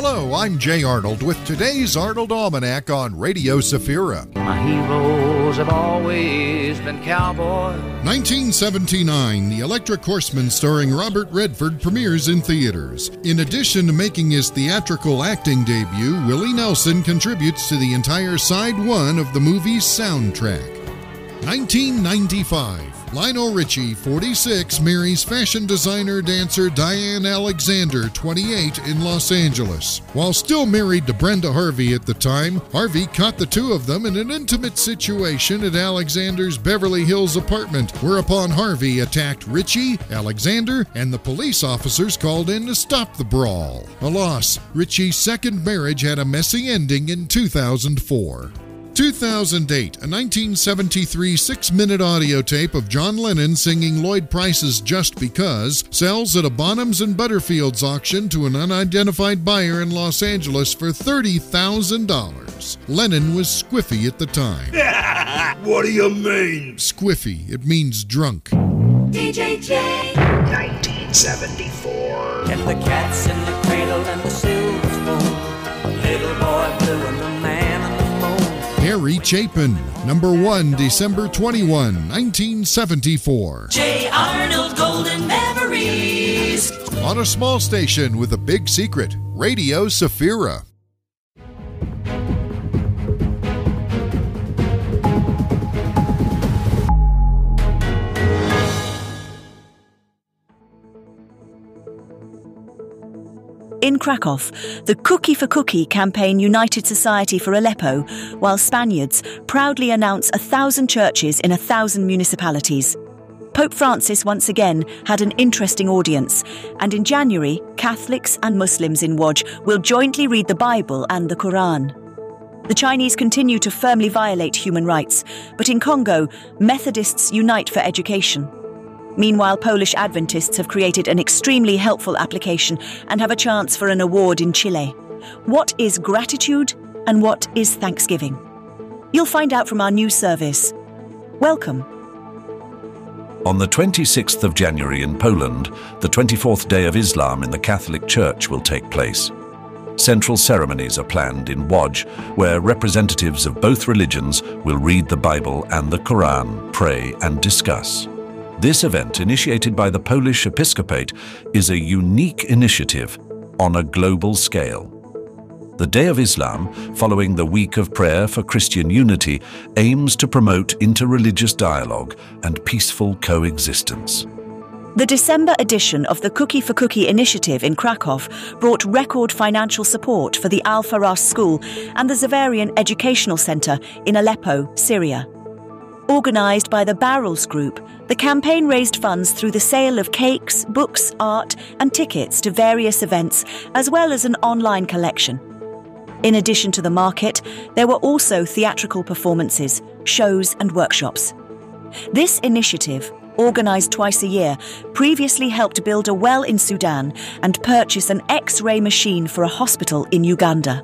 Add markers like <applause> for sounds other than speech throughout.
Hello, I'm Jay Arnold with today's Arnold Almanac on Radio Safira. My heroes have always been cowboys. 1979, The Electric Horseman starring Robert Redford premieres in theaters. In addition to making his theatrical acting debut, Willie Nelson contributes to the entire side one of the movie's soundtrack. 1995. Lionel Richie, 46, marries fashion designer dancer Diane Alexander, 28, in Los Angeles. While still married to Brenda Harvey at the time, Harvey caught the two of them in an intimate situation at Alexander's Beverly Hills apartment, whereupon Harvey attacked Richie, Alexander, and the police officers called in to stop the brawl. Alas, Richie's second marriage had a messy ending in 2004. 2008, a 1973 six minute audio tape of John Lennon singing Lloyd Price's Just Because sells at a Bonhams and Butterfields auction to an unidentified buyer in Los Angeles for $30,000. Lennon was squiffy at the time. <laughs> what do you mean? Squiffy, it means drunk. DJJ 1974. And the cats in the cradle and the silver spoon. Little boy blue and Harry Chapin, number one, December 21, 1974. J. Arnold Golden Memories. On a small station with a big secret, Radio Safira. In Krakow, the Cookie for Cookie campaign united Society for Aleppo, while Spaniards proudly announce a thousand churches in a thousand municipalities. Pope Francis once again had an interesting audience, and in January, Catholics and Muslims in Łódź will jointly read the Bible and the Quran. The Chinese continue to firmly violate human rights, but in Congo, Methodists unite for education. Meanwhile, Polish Adventists have created an extremely helpful application and have a chance for an award in Chile. What is gratitude and what is thanksgiving? You'll find out from our new service. Welcome. On the 26th of January in Poland, the 24th day of Islam in the Catholic Church will take place. Central ceremonies are planned in Łódź, where representatives of both religions will read the Bible and the Quran, pray and discuss. This event, initiated by the Polish Episcopate, is a unique initiative on a global scale. The Day of Islam, following the Week of Prayer for Christian Unity, aims to promote interreligious dialogue and peaceful coexistence. The December edition of the Cookie for Cookie initiative in Krakow brought record financial support for the Al Faras School and the Zavarian Educational Centre in Aleppo, Syria. Organised by the Barrels Group, the campaign raised funds through the sale of cakes, books, art, and tickets to various events, as well as an online collection. In addition to the market, there were also theatrical performances, shows, and workshops. This initiative, organised twice a year, previously helped build a well in Sudan and purchase an X ray machine for a hospital in Uganda.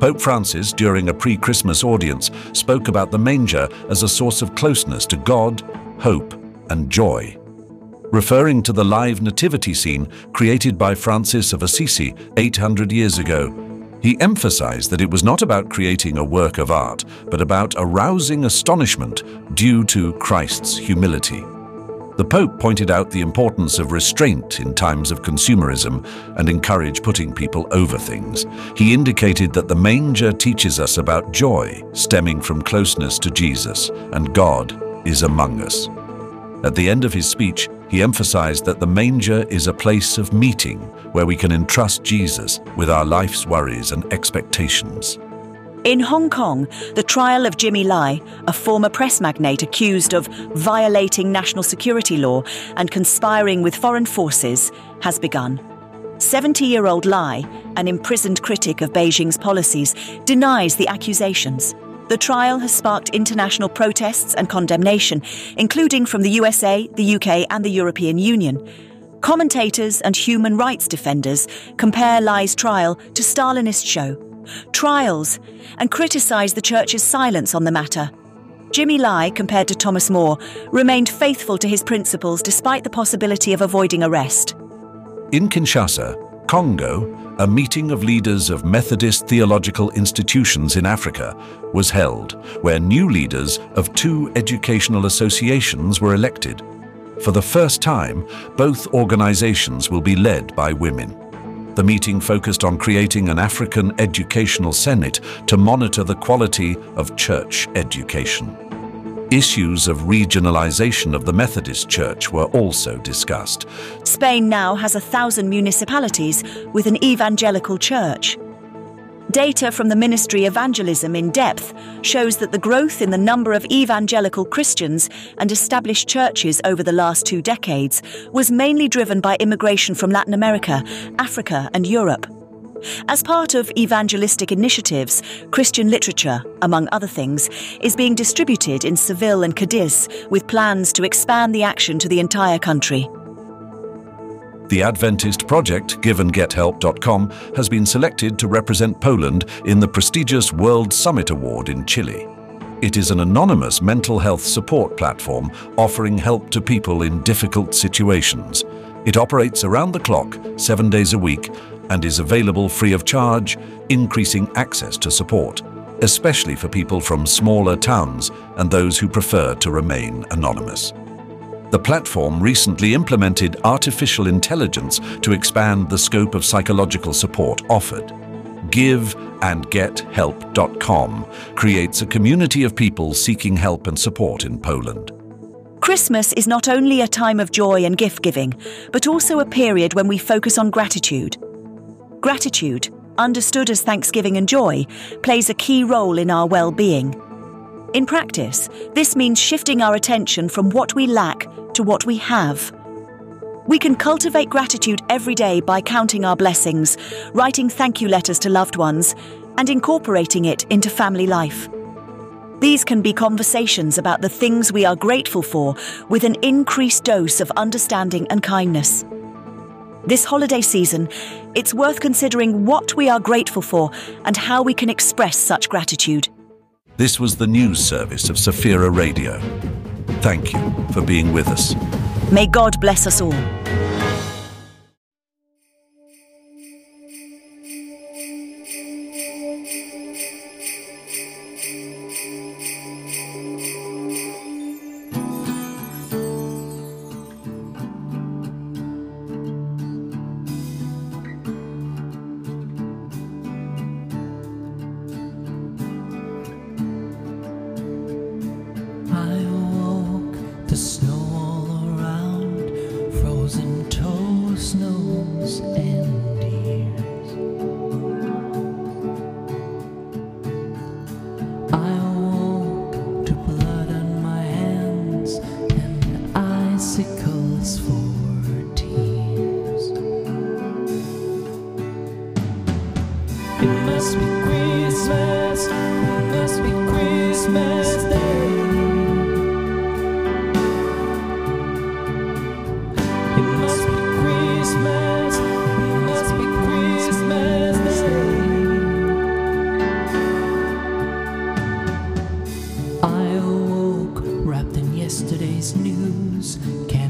Pope Francis, during a pre Christmas audience, spoke about the manger as a source of closeness to God, hope, and joy. Referring to the live nativity scene created by Francis of Assisi 800 years ago, he emphasized that it was not about creating a work of art, but about arousing astonishment due to Christ's humility. The Pope pointed out the importance of restraint in times of consumerism and encouraged putting people over things. He indicated that the manger teaches us about joy stemming from closeness to Jesus, and God is among us. At the end of his speech, he emphasized that the manger is a place of meeting where we can entrust Jesus with our life's worries and expectations. In Hong Kong, the trial of Jimmy Lai, a former press magnate accused of violating national security law and conspiring with foreign forces, has begun. 70 year old Lai, an imprisoned critic of Beijing's policies, denies the accusations. The trial has sparked international protests and condemnation, including from the USA, the UK, and the European Union. Commentators and human rights defenders compare Lai's trial to Stalinist show, trials, and criticised the Church's silence on the matter. Jimmy Lai, compared to Thomas More, remained faithful to his principles despite the possibility of avoiding arrest. In Kinshasa, Congo, a meeting of leaders of Methodist theological institutions in Africa was held, where new leaders of two educational associations were elected. For the first time, both organizations will be led by women. The meeting focused on creating an African Educational Senate to monitor the quality of church education. Issues of regionalization of the Methodist Church were also discussed. Spain now has a thousand municipalities with an evangelical church. Data from the Ministry Evangelism in Depth shows that the growth in the number of evangelical Christians and established churches over the last two decades was mainly driven by immigration from Latin America, Africa, and Europe. As part of evangelistic initiatives, Christian literature, among other things, is being distributed in Seville and Cadiz with plans to expand the action to the entire country. The Adventist project, giveandgethelp.com, has been selected to represent Poland in the prestigious World Summit Award in Chile. It is an anonymous mental health support platform offering help to people in difficult situations. It operates around the clock, seven days a week, and is available free of charge, increasing access to support, especially for people from smaller towns and those who prefer to remain anonymous. The platform recently implemented artificial intelligence to expand the scope of psychological support offered. GiveAndGetHelp.com creates a community of people seeking help and support in Poland. Christmas is not only a time of joy and gift giving, but also a period when we focus on gratitude. Gratitude, understood as thanksgiving and joy, plays a key role in our well being. In practice, this means shifting our attention from what we lack to what we have. We can cultivate gratitude every day by counting our blessings, writing thank you letters to loved ones, and incorporating it into family life. These can be conversations about the things we are grateful for with an increased dose of understanding and kindness. This holiday season, it's worth considering what we are grateful for and how we can express such gratitude. This was the news service of Safira Radio. Thank you for being with us. May God bless us all. Frozen toes, nose, and ears. I awoke to blood on my hands and icicles for tears. It must be Christmas, it must be Christmas yesterday's news, cannon